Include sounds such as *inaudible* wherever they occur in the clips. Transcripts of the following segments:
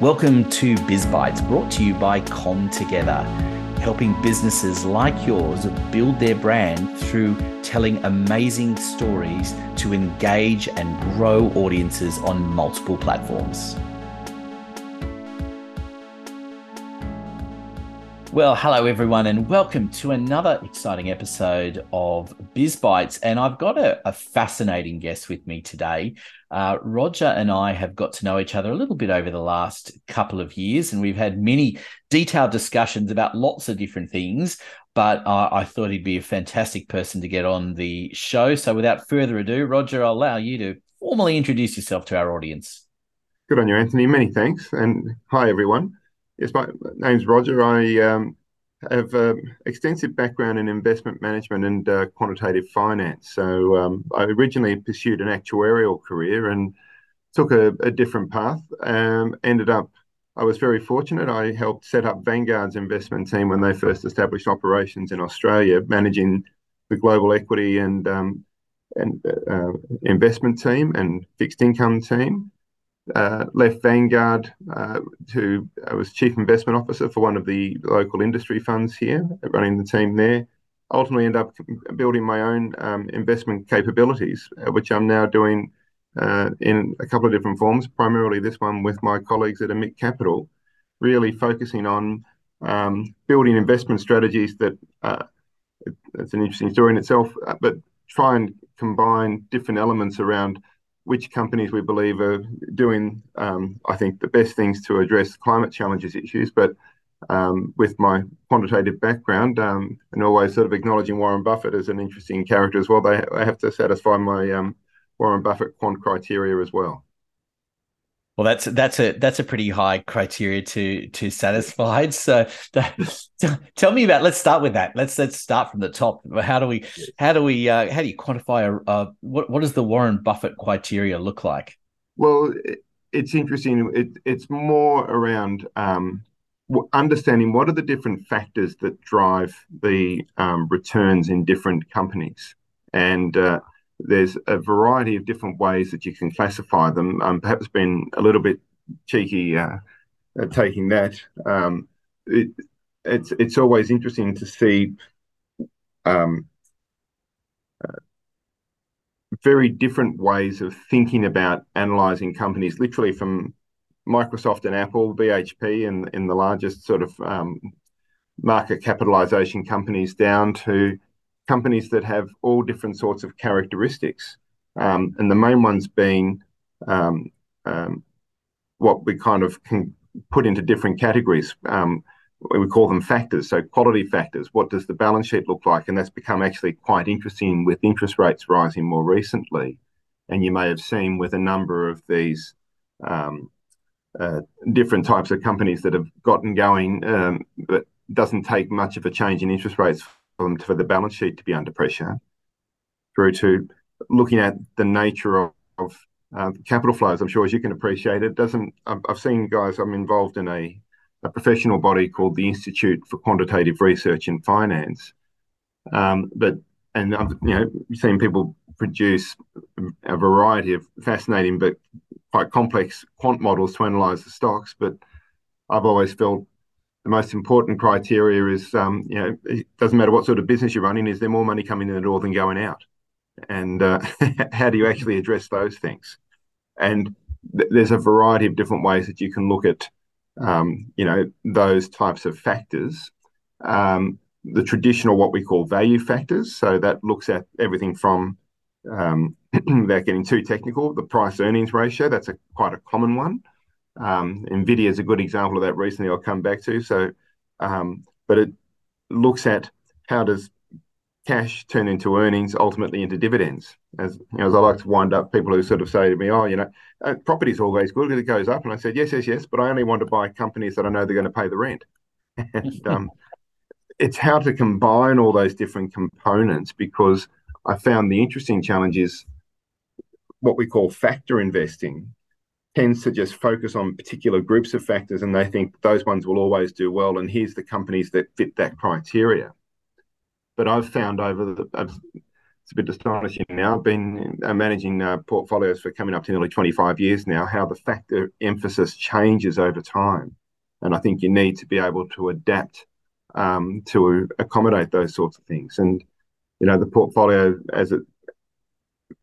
Welcome to BizBytes, brought to you by Com Together, helping businesses like yours build their brand through telling amazing stories to engage and grow audiences on multiple platforms. Well, hello everyone, and welcome to another exciting episode of BizBytes. And I've got a, a fascinating guest with me today. Uh, Roger and I have got to know each other a little bit over the last couple of years, and we've had many detailed discussions about lots of different things. But I thought he'd be a fantastic person to get on the show. So, without further ado, Roger, I'll allow you to formally introduce yourself to our audience. Good on you, Anthony. Many thanks, and hi everyone. Yes, my name's Roger. I um, have uh, extensive background in investment management and uh, quantitative finance. So um, I originally pursued an actuarial career and took a, a different path. Um, ended up, I was very fortunate. I helped set up Vanguard's investment team when they first established operations in Australia, managing the global equity and um, and uh, investment team and fixed income team uh, left Vanguard uh, to I was chief investment officer for one of the local industry funds here, running the team there. Ultimately, end up building my own um, investment capabilities, uh, which I'm now doing uh, in a couple of different forms. Primarily, this one with my colleagues at Emit Capital, really focusing on um, building investment strategies that. Uh, it's an interesting story in itself, uh, but try and combine different elements around which companies we believe are doing, um, I think, the best things to address climate challenges issues. But um, with my quantitative background um, and always sort of acknowledging Warren Buffett as an interesting character as well, they, they have to satisfy my um, Warren Buffett quant criteria as well. Well, that's that's a that's a pretty high criteria to to satisfy. *laughs* So, that, *laughs* tell me about. Let's start with that. Let's let's start from the top. How do we how do we uh, how do you quantify a, uh, what what does the Warren Buffett criteria look like? Well, it's interesting. It, it's more around um, understanding what are the different factors that drive the um, returns in different companies, and uh, there's a variety of different ways that you can classify them. Um, perhaps been a little bit cheeky uh, taking that. Um, it, it's it's always interesting to see um, uh, very different ways of thinking about analyzing companies, literally from Microsoft and Apple, BHP, and in the largest sort of um, market capitalization companies, down to companies that have all different sorts of characteristics, um, and the main ones being um, um, what we kind of can put into different categories. Um, we call them factors. So quality factors. What does the balance sheet look like? And that's become actually quite interesting with interest rates rising more recently. And you may have seen with a number of these um, uh, different types of companies that have gotten going, um, but doesn't take much of a change in interest rates them for the balance sheet to be under pressure, through to looking at the nature of, of uh, capital flows. I'm sure, as you can appreciate, it doesn't. I've, seen guys. I'm involved in a, a, professional body called the Institute for Quantitative Research in Finance, um, but and I've you know seen people produce a variety of fascinating but quite complex quant models to analyze the stocks. But I've always felt the most important criteria is, um, you know, it doesn't matter what sort of business you're running, is there more money coming in the door than going out? And uh, *laughs* how do you actually address those things? And th- there's a variety of different ways that you can look at, um, you know, those types of factors. Um, the traditional, what we call value factors. So that looks at everything from, um, *clears throat* without getting too technical, the price earnings ratio. That's a quite a common one. Um, NVIDIA is a good example of that recently I'll come back to. So, um, but it looks at how does cash turn into earnings, ultimately into dividends. As you know, as I like to wind up people who sort of say to me, "Oh, you know, uh, property's always good because it goes up," and I said, "Yes, yes, yes, but I only want to buy companies that I know they're going to pay the rent." *laughs* and um, it's how to combine all those different components because I found the interesting challenge is what we call factor investing tends to just focus on particular groups of factors and they think those ones will always do well and here's the companies that fit that criteria but i've found over the it's a bit astonishing now. I've been uh, managing uh, portfolios for coming up to nearly 25 years now, how the factor emphasis changes over time. And I think you need to be able to adapt um, to accommodate those sorts of things. And, you know, the portfolio as it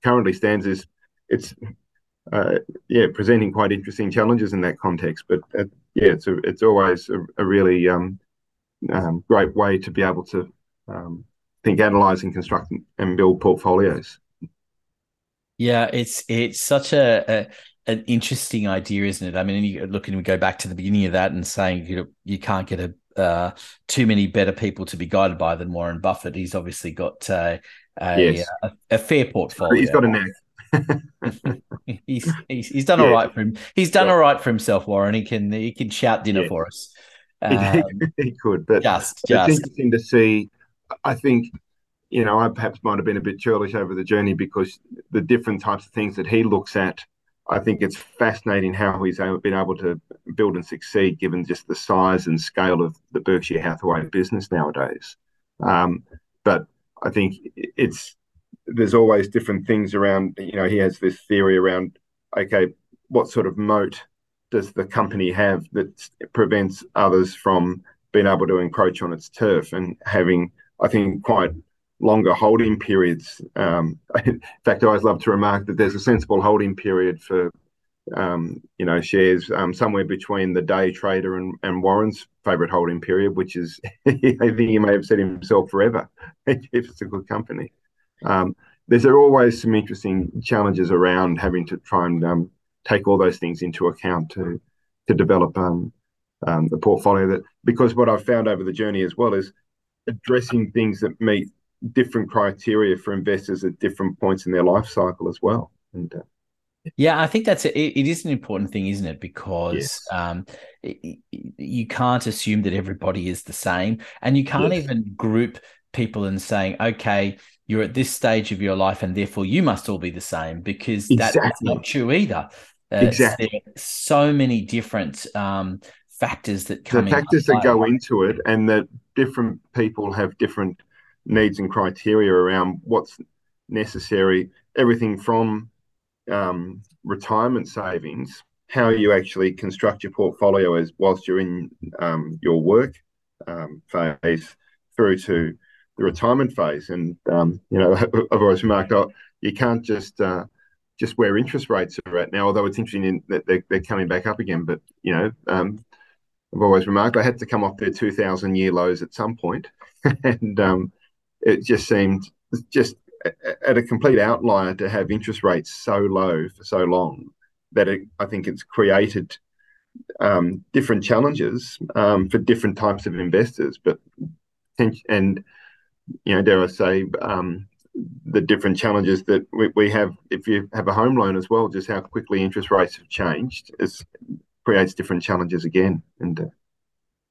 currently stands is it's, uh, yeah, presenting quite interesting challenges in that context. But uh, yeah, it's a, it's always a, a really um, um, great way to be able to um, think, analyze, and construct and build portfolios. Yeah, it's it's such a, a an interesting idea, isn't it? I mean, you look and we go back to the beginning of that and saying you know, you can't get a uh, too many better people to be guided by than Warren Buffett. He's obviously got uh, a, yes. a, a, fair portfolio. He's got a knack. *laughs* he's, he's he's done yeah. all right for him. He's done yeah. all right for himself, Warren. He can he can shout dinner yeah. for us. *laughs* Um, *laughs* he could, but just, just. it's interesting to see. I think you know I perhaps might have been a bit churlish over the journey because the different types of things that he looks at. I think it's fascinating how he's been able to build and succeed, given just the size and scale of the Berkshire Hathaway business nowadays. Um, but I think it's there's always different things around. You know, he has this theory around okay, what sort of moat does the company have that prevents others from being able to encroach on its turf and having, I think, quite longer holding periods. Um, *laughs* in fact, I always love to remark that there's a sensible holding period for, um, you know, shares um, somewhere between the day trader and, and Warren's favourite holding period, which is, *laughs* I think he may have said himself forever if *laughs* it's a good company. Um, there's always some interesting challenges around having to try and um, take all those things into account to to develop um, um, the portfolio. That because what I've found over the journey as well is addressing things that meet different criteria for investors at different points in their life cycle as well. And uh, yeah, I think that's a, it, it is an important thing, isn't it? Because yes. um, it, you can't assume that everybody is the same, and you can't yes. even group people and saying, okay, you're at this stage of your life, and therefore you must all be the same, because exactly. that's not true either. Uh, exactly. so many different um, factors that come. The factors that go into it, and that different people have different needs and criteria around what's necessary. Everything from um, retirement savings, how you actually construct your portfolio as whilst you're in um, your work um, phase, through to the retirement phase. And um, you know, *laughs* I've always remarked, oh, you can't just uh, just where interest rates are at now. Although it's interesting that they're, they're coming back up again, but you know, um, I've always remarked I had to come off their 2,000 year lows at some point, *laughs* and um, it just seemed just at a complete outlier to have interest rates so low for so long that it, I think it's created um, different challenges um, for different types of investors, but and you know, dare I say, um, the different challenges that we, we have if you have a home loan as well, just how quickly interest rates have changed is creates different challenges again. And uh,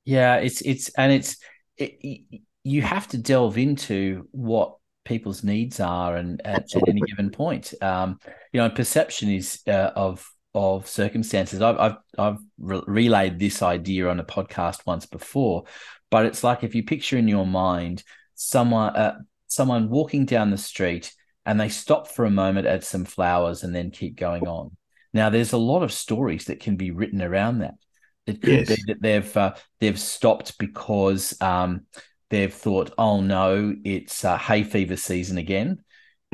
yeah, it's it's and it's it, you have to delve into what people's needs are and at, at any given point. Um, you know, perception is uh, of of circumstances. I've I've, I've re- relayed this idea on a podcast once before, but it's like if you picture in your mind someone uh, someone walking down the street and they stop for a moment at some flowers and then keep going on. Now, there's a lot of stories that can be written around that. It could yes. be that they've uh, they've stopped because um, they've thought, "Oh no, it's uh, hay fever season again."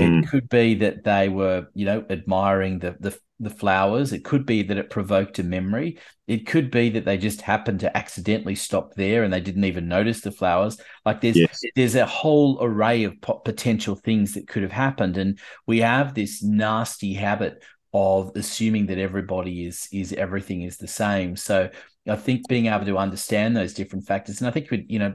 Mm. It could be that they were, you know, admiring the the the flowers. It could be that it provoked a memory. It could be that they just happened to accidentally stop there and they didn't even notice the flowers. Like there's yes. there's a whole array of potential things that could have happened, and we have this nasty habit of assuming that everybody is is everything is the same. So I think being able to understand those different factors, and I think you know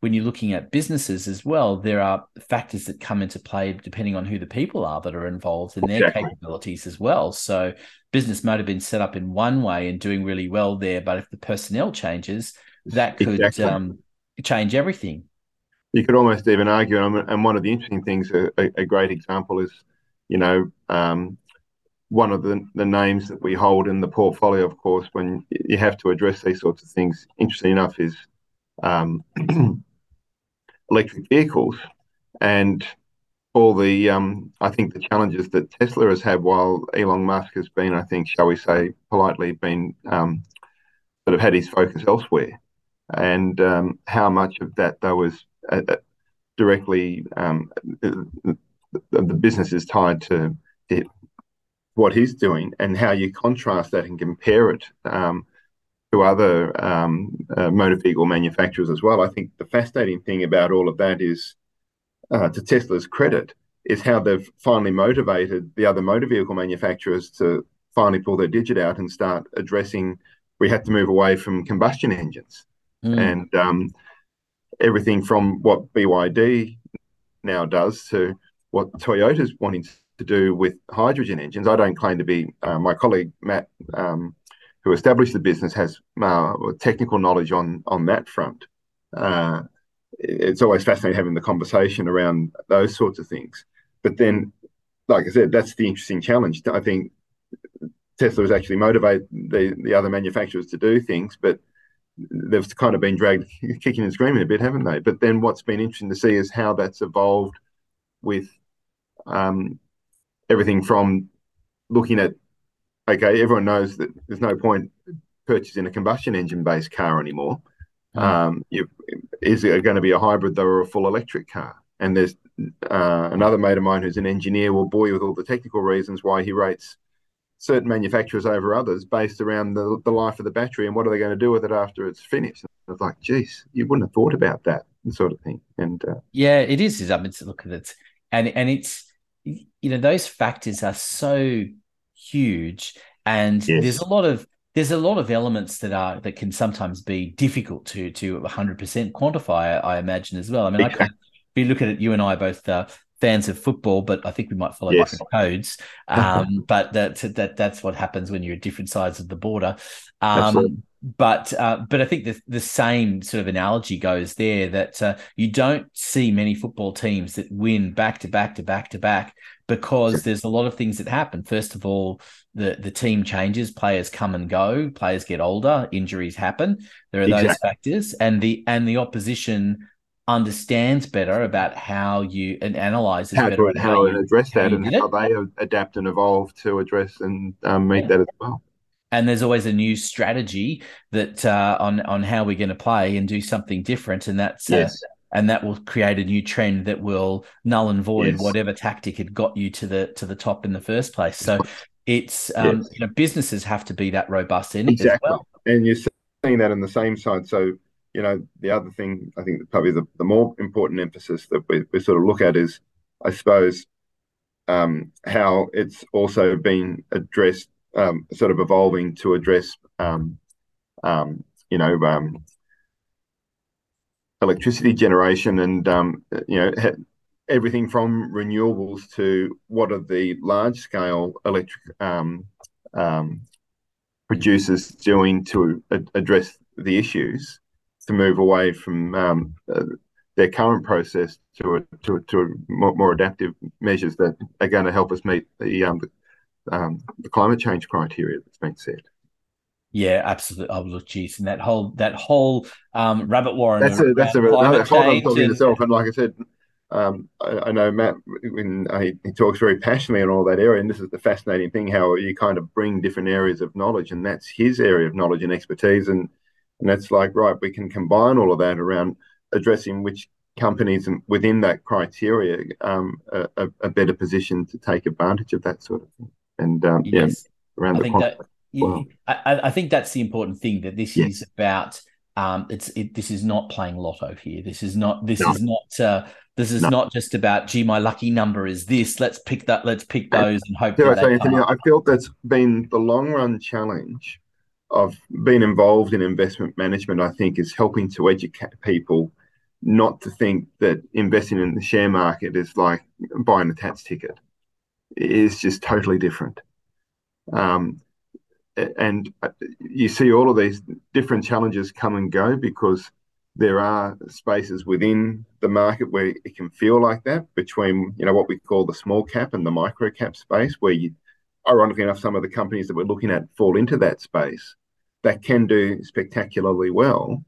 when you're looking at businesses as well, there are factors that come into play depending on who the people are that are involved and their capabilities as well. So business might have been set up in one way and doing really well there, but if the personnel changes, that could exactly. um, change everything. You could almost even argue, and one of the interesting things, a, a great example is, you know, um, one of the, the names that we hold in the portfolio, of course, when you have to address these sorts of things, interesting enough, is um, *clears throat* electric vehicles. And all the um, I think the challenges that Tesla has had while Elon Musk has been, I think, shall we say, politely been um, sort of had his focus elsewhere, and um, how much of that though was uh, uh directly um, the, the, business is tied to, to, what he's doing, and how you contrast that and compare it um, to other um, uh, motor vehicle manufacturers as well. I think the fascinating thing about all of that is uh, to Tesla's credit, is how they've finally motivated the other motor vehicle manufacturers to finally pull their digit out and start addressing. We had to move away from combustion engines, mm. and um, everything from what BYD now does to what Toyota's wanting to do with hydrogen engines. I don't claim to be. Uh, my colleague Matt, um, who established the business, has uh, technical knowledge on on that front. Uh, it's always fascinating having the conversation around those sorts of things. But then, like I said, that's the interesting challenge. I think Tesla has actually motivated the, the other manufacturers to do things, but they've kind of been dragged *laughs* kicking and screaming a bit, haven't they? But then what's been interesting to see is how that's evolved with um, everything from looking at, okay, everyone knows that there's no point purchasing a combustion engine based car anymore. Mm. Um, you, is it going to be a hybrid though or a full electric car? And there's uh, another mate of mine who's an engineer will bore you with all the technical reasons why he rates certain manufacturers over others based around the, the life of the battery and what are they going to do with it after it's finished. I was like, geez, you wouldn't have thought about that sort of thing. And uh, yeah, it is. I mean, look at it, and and it's you know those factors are so huge, and yes. there's a lot of there's a lot of elements that are that can sometimes be difficult to to 100% quantify. I, imagine as well. I mean, I could be looking at you and I both uh, fans of football, but I think we might follow yes. different codes. Um, *laughs* but that that that's what happens when you're at different sides of the border. Um, but uh, but I think the the same sort of analogy goes there that uh, you don't see many football teams that win back to back to back to back because there's a lot of things that happen. First of all, the the team changes, players come and go, players get older, injuries happen. There are exactly. those factors, and the and the opposition understands better about how you and analyzes how to how, how address that and how they adapt and evolve to address and um, meet yeah. that as well and there's always a new strategy that uh, on on how we're going to play and do something different and that's yes. Uh, and that will create a new trend that will null and void yes. whatever tactic had got you to the to the top in the first place so it's um, yes. you know businesses have to be that robust in exactly. as well and you're seeing that on the same side so you know, the other thing I think probably the, the more important emphasis that we, we sort of look at is, I suppose, um, how it's also been addressed, um, sort of evolving to address, um, um you know, um, electricity generation and, um, you know, everything from renewables to what are the large scale electric producers doing to address the issues to move away from um, uh, their current process to a, to, to a more, more, adaptive measures that are going to help us meet the, um, the, um, the climate change criteria that's been set. Yeah, absolutely. Oh, look, geez, and that whole that whole um, rabbit warren. That's a that's a whole other topic and... itself. And like I said, um, I, I, know Matt when he, he, talks very passionately on all that area, and this is the fascinating thing how you kind of bring different areas of knowledge, and that's his area of knowledge and expertise, and and that's like, right, we can combine all of that around addressing which companies within that criteria um, are, are, better positioned to take advantage of that sort of thing. And um, yes. yeah, around I the that. I, I, think that's the important thing that this yes. is about. Um, it's it, this is not playing lotto here. This is not. This no. is not. Uh, this is no. not just about gee, my lucky number is this. Let's pick that. Let's pick those and, and hope. I say, Anthony, I feel that's been the long run challenge I've been involved in investment management, I think, is helping to educate people not to think that investing in the share market is like buying a Tatts ticket. It is just totally different. Um, and uh, you see all of these different challenges come and go because there are spaces within the market where it can feel like that between you know what we call the small cap and the micro cap space where you ironically enough, some of the companies that we're looking at fall into that space. That can do spectacularly well,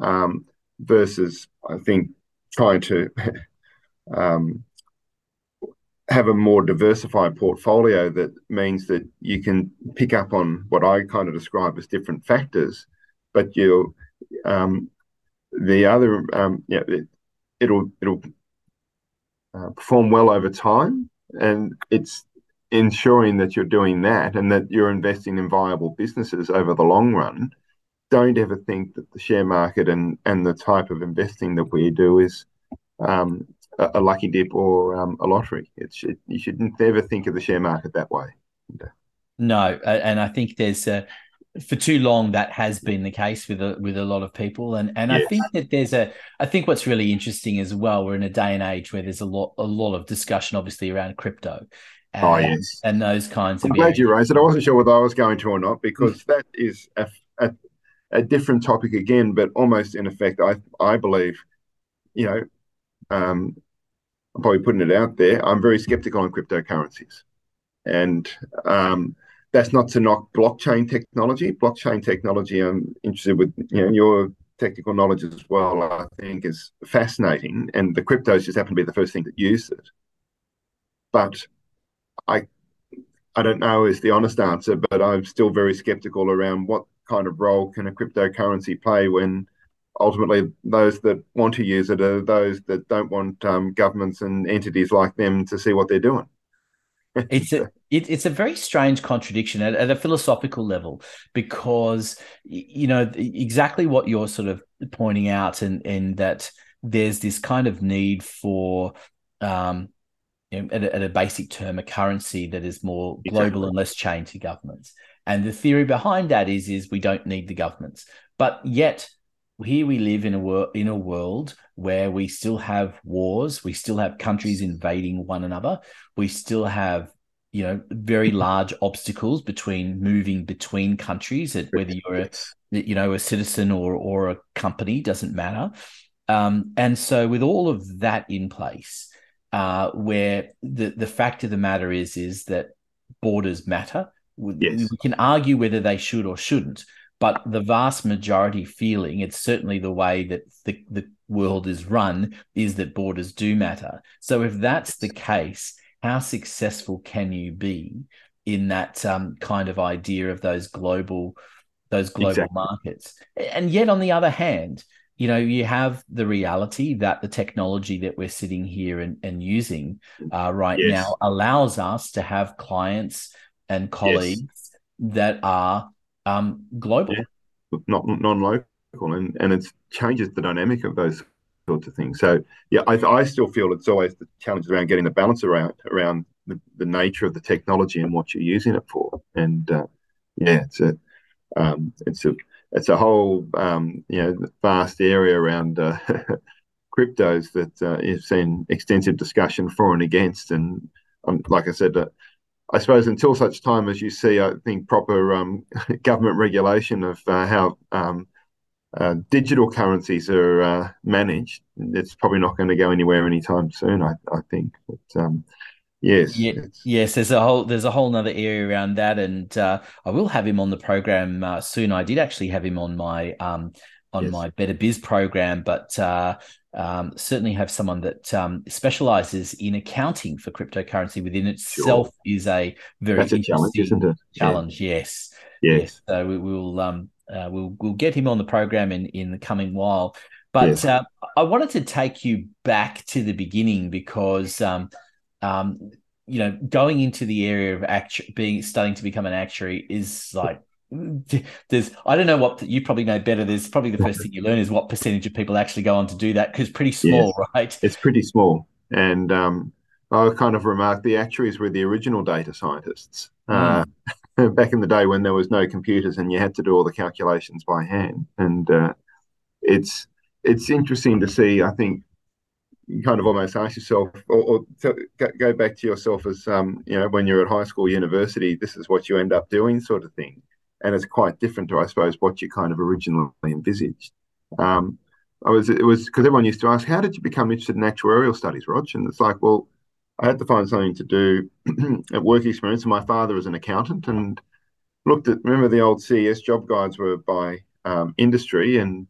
um, versus I think trying to *laughs* um, have a more diversified portfolio that means that you can pick up on what I kind of describe as different factors, but you um, the other um, yeah it, it'll it'll uh, perform well over time, and it's ensuring that you're doing that and that you're investing in viable businesses over the long run. Don't ever think that the share market and and the type of investing that we do is um, a, a, lucky dip or um, a lottery. It's it, you should never think of the share market that way. No, and I think there's a for too long that has been the case with a with a lot of people and and yes. I think that there's a I think what's really interesting as well we're in a day and age where there's a lot a lot of discussion obviously around crypto and, oh yes and those kinds I'm of glad areas. you raised it I wasn't sure whether I was going to or not because that is a, a, a different topic again but almost in effect I I believe you know um I'm probably putting it out there I'm very skeptical on cryptocurrencies and um that's not to knock blockchain technology. Blockchain technology, I'm interested with you know your technical knowledge as well. I think is fascinating, and the cryptos just happen to be the first thing that use it. But I, I don't know is the honest answer, but I'm still very skeptical around what kind of role can a cryptocurrency play when ultimately those that want to use it are those that don't want um, governments and entities like them to see what they're doing. *laughs* It's a it, it's a very strange contradiction at, at, a philosophical level because you know exactly what you're sort of pointing out and and that there's this kind of need for um you know, at, a, at, a, basic term a currency that is more global exactly. and less chained to governments. And the theory behind that is is we don't need the governments. But yet here we live in a world in a world where we still have wars, we still have countries invading one another, we still have you know very *laughs* large obstacles between moving between countries whether you're a you know a citizen or or a company doesn't matter. Um, and so with all of that in place uh, where the the fact of the matter is is that borders matter. Yes. we can argue whether they should or shouldn't but the vast majority feeling it's certainly the way that the, the world is run is that borders do matter so if that's the case how successful can you be in that um, kind of idea of those global those global exactly. markets and yet on the other hand you know you have the reality that the technology that we're sitting here and, and using uh, right yes. now allows us to have clients and colleagues yes. that are um, global, yeah. not non-local, and and it changes the dynamic of those sorts of things. So yeah, I, I still feel it's always the challenge around getting the balance around around the, the nature of the technology and what you're using it for. And uh, yeah, it's a um, it's a it's a whole um, you know vast area around uh, *laughs* cryptos that uh, you've seen extensive discussion for and against. And um, like I said, uh, I suppose until such time as you see, I think proper um, *laughs* government regulation of uh, how um, uh, digital currencies are uh, managed, it's probably not going to go anywhere anytime soon. I, I think, but um, yes, yeah, yes, there's a whole there's a whole other area around that, and uh, I will have him on the program uh, soon. I did actually have him on my um, on yes. my Better Biz program, but uh, um, certainly have someone that um, specializes in accounting for cryptocurrency within itself sure. is a very That's a challenge, isn't it? Challenge, yeah. yes. yes. yes. So we will um, uh, we'll we'll get him on the program in in the coming while. But yes. uh, I wanted to take you back to the beginning because um, um, you know going into the area of actu- being starting to become an actuary is like *laughs* there's I don't know what you probably know better. There's probably the first thing you learn is what percentage of people actually go on to do that because pretty small, yes, *laughs* right? It's pretty small, and um, I kind of remarked the actuaries were the original data scientists mm. uh, *laughs* back in the day when there was no computers and you had to do all the calculations by hand. And uh, it's it's interesting to see. I think you kind of almost ask yourself, or, or to, go back to yourself as um, you know when you're at high school, university. This is what you end up doing, sort of thing and it's quite different to, I suppose, what you kind of originally envisaged. Um, I was it was because everyone used to ask, how did you become interested in actuarial studies, Rog? And it's like, well, I had to find something to do *clears throat* at work experience. And my father is an accountant, and looked at remember the old CES job guides were by um, industry, and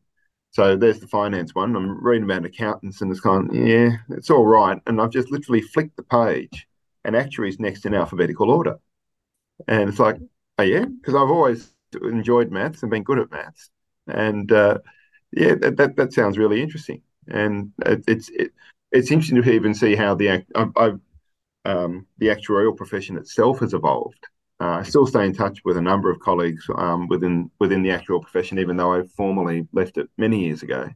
so there's the finance one. I'm reading about accountants, and it's kind, of, yeah, it's all right. And I've just literally flicked the page, and actuaries next in alphabetical order. And it's like, oh yeah, because I've always enjoyed maths and been good at maths, and uh, yeah, that, that, that sounds really interesting. And it, it's it, it's interesting to even see how the I've, I've, um, the actuarial profession itself has evolved. Uh, I still stay in touch with a number of colleagues um, within within the actual profession, even though I formally left it many years ago.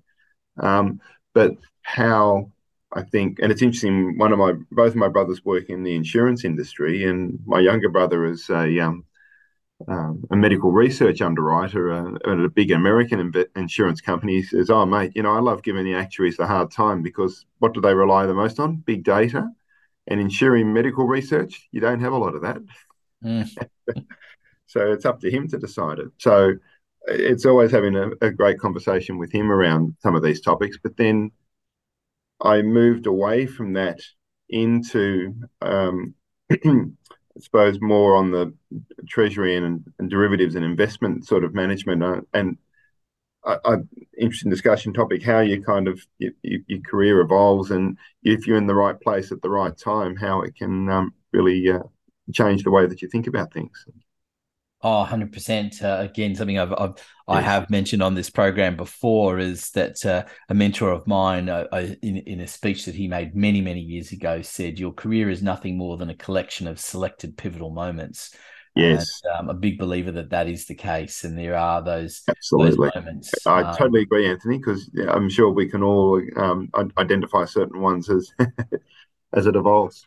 Um, but how I think, and it's interesting. One of my both of my brothers work in the insurance industry, and my younger brother is a um, um, a medical research underwriter uh, at a big American inv- insurance company. Says, "Oh, mate, you know, I love giving the actuaries a hard time because what do they rely the most on? Big data, and insuring medical research. You don't have a lot of that. Mm. *laughs* so it's up to him to decide it. So." It's always having a, a great conversation with him around some of these topics, but then I moved away from that into, um, *clears throat* I suppose, more on the treasury and, and, derivatives and investment sort of management. Uh, and I, I, interesting discussion topic how you kind of you, you, your career evolves and if you're in the right place at the right time, how it can um, really uh, change the way that you think about things. Oh, 100%. Uh, again, something I've, I've. I have mentioned on this program before is that uh, a mentor of mine, uh, uh, in, in a speech that he made many, many years ago, said, Your career is nothing more than a collection of selected pivotal moments. Yes. And, um, a big believer that that is the case. And there are those, Absolutely. Those moments. I um, totally agree, Anthony, because I'm sure we can all um, identify certain ones as, *laughs* as it evolves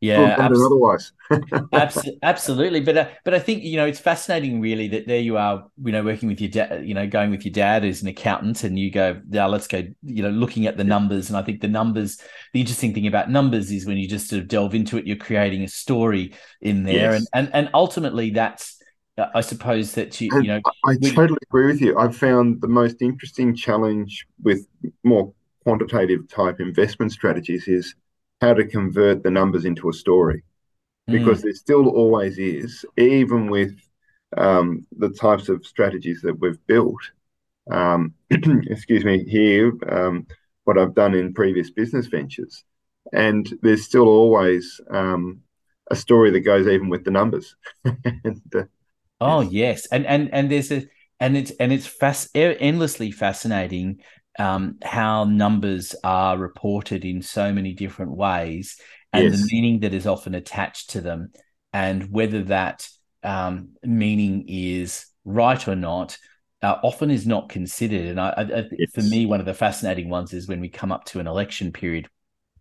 yeah abs- otherwise. *laughs* abs- absolutely. But uh, but i think you know it's fascinating really that there you are you know working with your dad you know going with your dad as an accountant and you go yeah let's go you know looking at the numbers. And i think the numbers the interesting thing about numbers is when you just sort of delve into it you're creating a story in there. Yes. and, and and ultimately that's uh, I suppose that you, you know, I, I we, totally agree with you. I've found the most interesting challenge with more quantitative type investment strategies is how to convert the numbers into a story because mm. there still always is, even with um, the types of strategies that we've built. Um, *clears throat* excuse me, here, um, what I've done in previous business ventures. And there's still always um, a story that goes even with the numbers. *laughs* and, uh, oh yes, and and and there's a and it's and it's fast endlessly fascinating um, how numbers are reported in so many different ways and yes. the meaning that is often attached to them and whether that um, meaning is right or not uh, often is not considered and I, I, yes. for me one of the fascinating ones is when we come up to an election period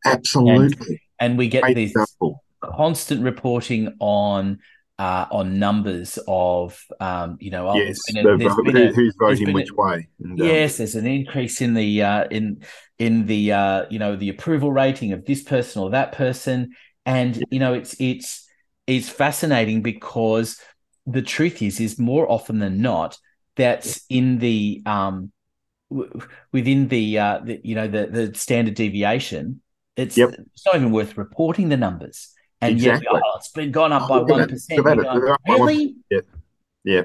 absolutely and, and we get Great example. constant reporting on uh, on numbers of um, you know yes, a, a, who's voting which a, way. And, um, yes, there's an increase in the uh, in in the uh, you know the approval rating of this person or that person, and yeah. you know it's it's it's fascinating because the truth is is more often than not that's in the um w- within the uh the, you know the the standard deviation it's, yep. it's not even worth reporting the numbers and exactly. oh, it's been gone up by one percent. Really? Yeah, yeah.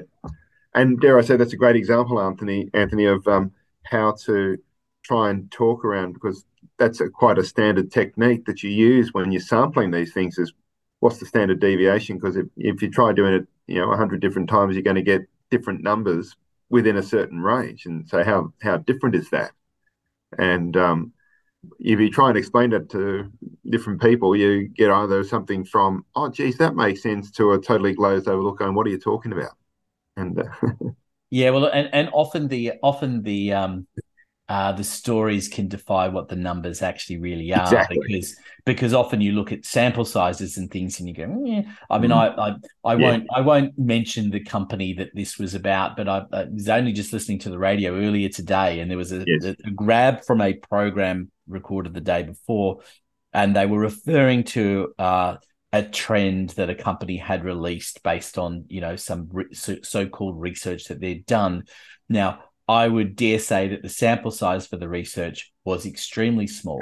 And dare I say, that's a great example, Anthony. Anthony, of um, how to try and talk around because that's a, quite a standard technique that you use when you're sampling these things. Is what's the standard deviation? Because if, if you try doing it, you know, hundred different times, you're going to get different numbers within a certain range. And so, how how different is that? And um, if you try and explain it to different people, you get either something from, oh, geez, that makes sense, to a totally glazed over look going, what are you talking about? And uh, *laughs* yeah, well, and, and often the often the um uh, the stories can defy what the numbers actually really are exactly. because because often you look at sample sizes and things and you go yeah. I mean mm. I I, I yeah. won't I won't mention the company that this was about but I, I, was only just listening to the radio earlier today and there was a, yes. a, a grab from a program recorded the day before, and they were referring to uh, a trend that a company had released based on you know some re- so-called research that they'd done. Now, I would dare say that the sample size for the research was extremely small.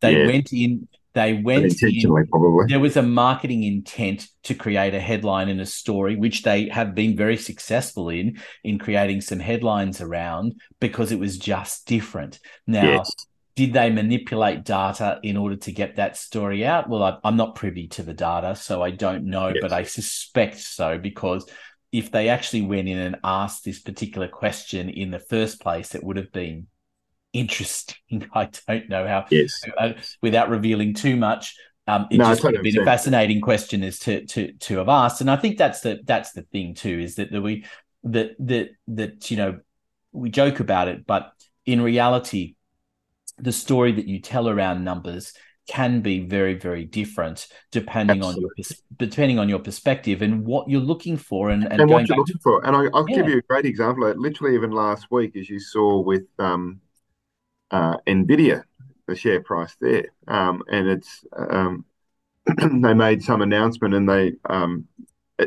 They yeah. went in. They went intentionally, in, probably. There was a marketing intent to create a headline in a story, which they have been very successful in, in creating some headlines around because it was just different. Now, yes did they manipulate data in order to get that story out? Well, I, am not privy to the data, so I don't know, yes. but I suspect so because if they actually went in and asked this particular question in the first place, it would have been interesting. *laughs* I don't know how, yes. Uh, without revealing too much, um, it no, just would have been a fascinating question as to to to have asked. And I think that's the that's the thing too is that, that we that that that you know we joke about it, but in reality, the story that you tell around numbers can be very very different depending Absolutely. on your depending on your perspective and what you're looking for and, and, and what you're looking to, for and I, will yeah. give you a great example literally even last week as you saw with um, uh, nvidia the share price there um, and it's um, *clears throat* they made some announcement and they um,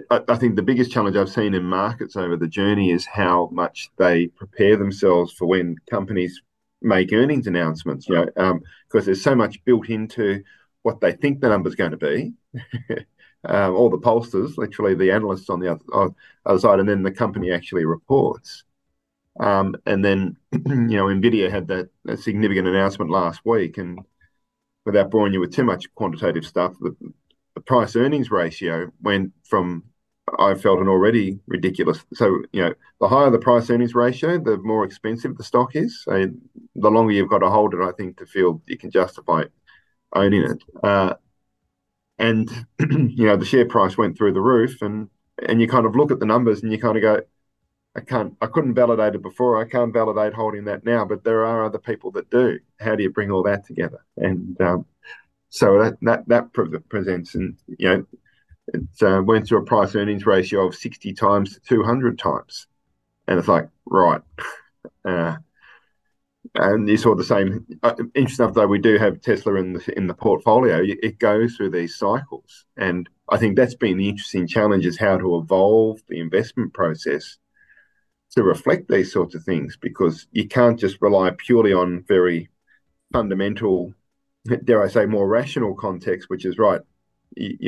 I, I think the biggest challenge I've seen in markets over the journey is how much they prepare themselves for when companies make earnings announcements, you know, because um, there's so much built into what they think the number's going to be. *laughs* um, all the pollsters, literally the analysts on the other, other side, and then the company actually reports. Um, and then, *clears throat* you know, Nvidia had that significant announcement last week, and without boring you with too much quantitative stuff, the, the price earnings ratio went from I felt an already ridiculous. So, you know, the higher the price earnings ratio, the more expensive the stock is. So the longer you've got to hold it, I think, to feel you can justify owning it. Uh, and, *clears throat* you know, the share price went through the roof and, and you kind of look at the numbers and you kind of go, I can't, I couldn't validate it before. I can't validate holding that now, but there are other people that do. How do you bring all that together? And um, so that, that, that presents, and, you know, it uh, went through a price earnings ratio of 60 times to 200 times. And it's like, right. *laughs* Uh, and you saw the same. Uh, interesting enough, though, we do have Tesla in the in the portfolio. It goes through these cycles, and I think that's been the interesting challenge: is how to evolve the investment process to reflect these sorts of things, because you can't just rely purely on very fundamental, *laughs* dare I say, more rational context, which is right.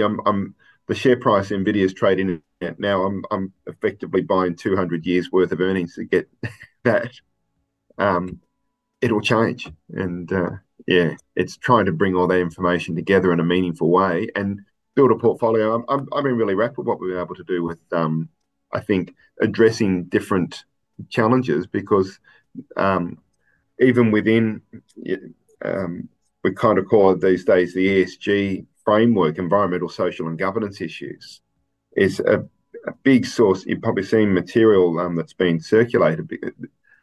I'm, I'm the share price Nvidia is trading at now, I'm I'm effectively buying 200 years worth of earnings to get *laughs* that. Um, it'll change, and uh, yeah, it's trying to bring all that information together in a meaningful way and build a portfolio. I'm, I'm I've been really wrapped with what we've been able to do with um, I think addressing different challenges because um, even within um, we kind of call it these days the ESG framework, environmental, social, and governance issues, is a, a big source. You've probably seen material um, that's been circulated.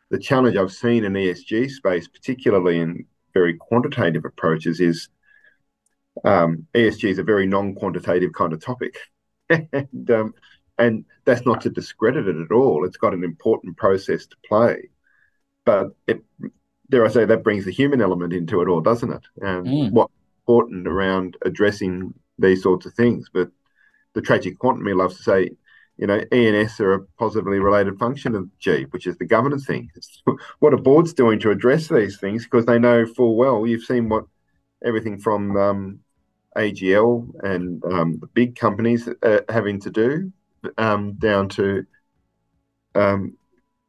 The challenge I've seen in ESG space, particularly in very quantitative approaches, is um, ESG is a very non-quantitative kind of topic, *laughs* and um, and that's not to discredit it at all. It's got an important process to play, but it, dare I say, that brings the human element into it all, doesn't it? And mm. what important around addressing these sorts of things. But the tragic quantum, loves to say, you know, ENS are a positively related function of G, which is the governance thing. It's *laughs* what a board's doing to address these things because they know full well. You've seen what everything from um, AGL and um, the big companies having to do um, down to um,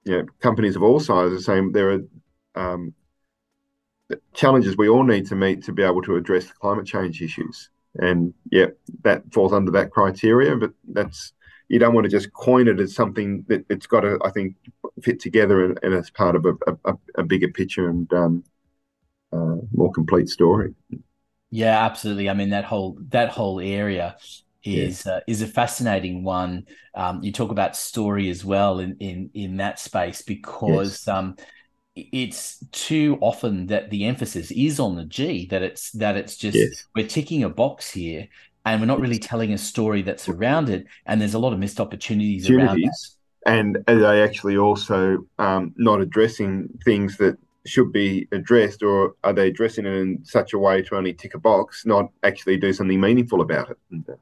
you know companies of all sizes saying there are um, challenges we all need to meet to be able to address the climate change issues. And yeah, that falls under that criteria, but that's you don't want to just coin it as something that it's got to, I think, fit together and, and as part of a, a, a bigger picture and um, uh, more complete story. Yeah, absolutely. I mean that whole that whole area is uh, is a fascinating one. Um, you talk about story as well in in in that space because yes. um, it's too often that the emphasis is on the G that it's that it's just yes. we're ticking a box here and we're not really telling a story that's around it and there's a lot of missed opportunities, around that. And are they actually also um, not addressing things that should be addressed, or are they addressing it in such a way to only tick a box, not actually do something meaningful about it?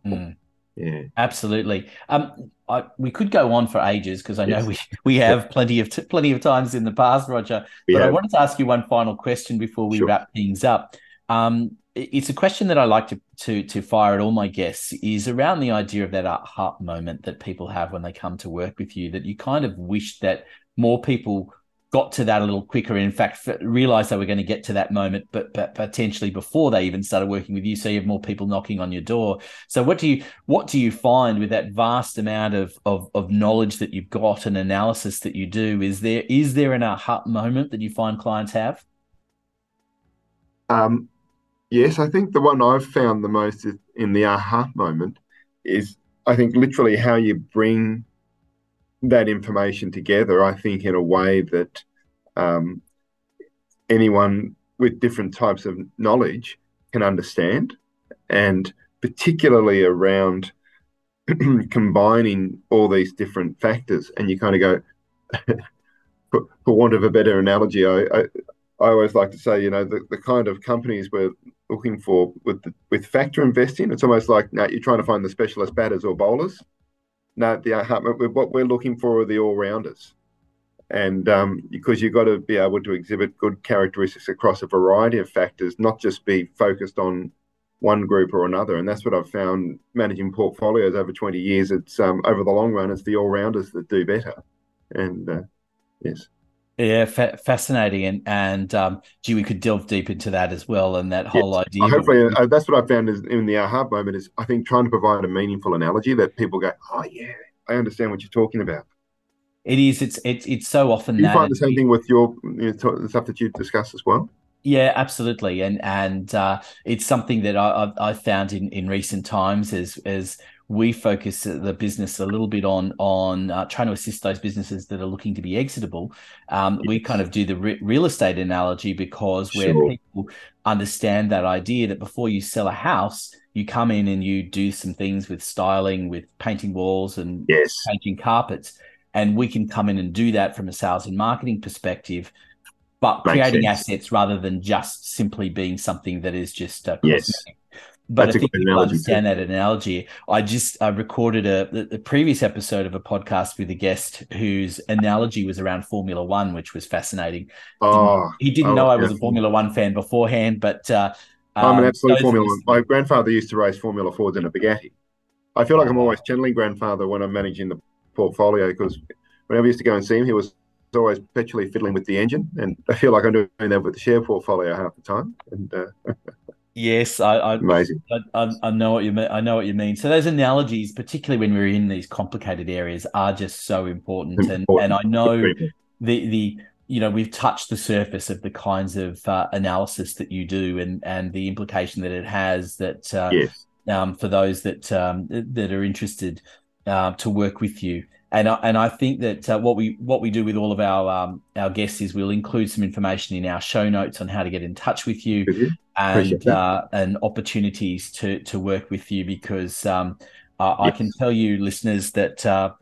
Mm. Yeah, absolutely. Um, I, we could go on for ages because I know yes. we we have plenty of t- plenty of times in the past, Roger. We but have. I wanted to ask you one final question before we sure. wrap things up. Um, it's a question that I like to to to fire at all my guests is around the idea of that aha moment that people have when they come to work with you. That you kind of wish that more people got to that a little quicker. In fact, realized they were going to get to that moment, but, but potentially before they even started working with you. So you have more people knocking on your door. So what do you what do you find with that vast amount of of, of knowledge that you've got and analysis that you do? Is there is there an aha moment that you find clients have? Um, yes, I think the one I've found the most is in the aha moment is I think literally how you bring that information together, I think, in a way that um, anyone with different types of knowledge can understand, and particularly around *clears throat* combining all these different factors. And you kind of go, *laughs* for, want of a better analogy, I, I, I always like to say, you know, the, the kind of companies we're looking for with the, with factor investing, it's almost like now you're trying to find the specialist batters or bowlers no, the uh, what we're looking for are the all rounders, and um, because you've got to be able to exhibit good characteristics across a variety of factors, not just be focused on one group or another. And that's what I've found managing portfolios over 20 years. It's um, over the long run, it's the all rounders that do better. And uh, yes. Yeah, fa- fascinating, and and um, gee, we could delve deep into that as well, and that whole yes. idea. Hopefully, uh, that's what I found is in the aha moment is I think trying to provide a meaningful analogy that people go, oh yeah, I understand what you're talking about. It is. It's it's it's so often. Do you find the same thing with your you know, stuff that you discuss as well? Yeah, absolutely, and and uh, it's something that I, I've, I've found in in recent times as as we focus the business a little bit on on uh, trying to assist those businesses that are looking to be exitable. Um, yes. We kind of do the re- real estate analogy because sure. where people understand that idea that before you sell a house, you come in and you do some things with styling, with painting walls and yes. painting carpets, and we can come in and do that from a sales and marketing perspective. But Makes creating sense. assets rather than just simply being something that is just uh, yes. But That's I think you understand too. that analogy. I just I recorded a, a previous episode of a podcast with a guest whose analogy was around Formula One, which was fascinating. Oh, he didn't oh, know I was yeah. a Formula One fan beforehand, but uh, I'm an um, absolute Formula One. My grandfather used to race Formula Fords in a Bugatti. I feel like I'm always channeling grandfather when I'm managing the portfolio because whenever I used to go and see him, he was always perpetually fiddling with the engine, and I feel like I'm doing that with the share portfolio half the time. And uh, *laughs* Yes, I, I. I, I, know what you mean. I know what you mean. So those analogies, particularly when we're in these complicated areas, are just so important. important. And and I know the the you know we've touched the surface of the kinds of uh, analysis that you do and and the implication that it has that uh, yes. um, for those that um, that are interested uh, to work with you and I, and I think that uh, what we what we do with all of our um, our guests is we'll include some information in our show notes on how to get in touch with you and uh, and opportunities to to work with you because um, uh, yes. I can tell you listeners that uh,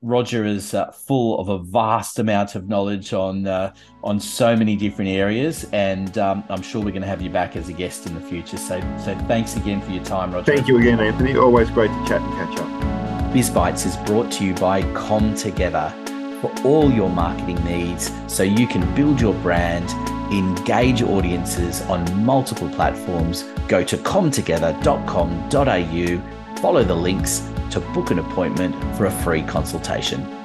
Roger is uh, full of a vast amount of knowledge on uh, on so many different areas, and um, I'm sure we're going to have you back as a guest in the future. So so thanks again for your time, Roger. Thank you again, Anthony. Always great to chat and catch up. BizBytes is brought to you by Com Together for all your marketing needs so you can build your brand, engage audiences on multiple platforms. Go to comtogether.com.au, follow the links to book an appointment for a free consultation.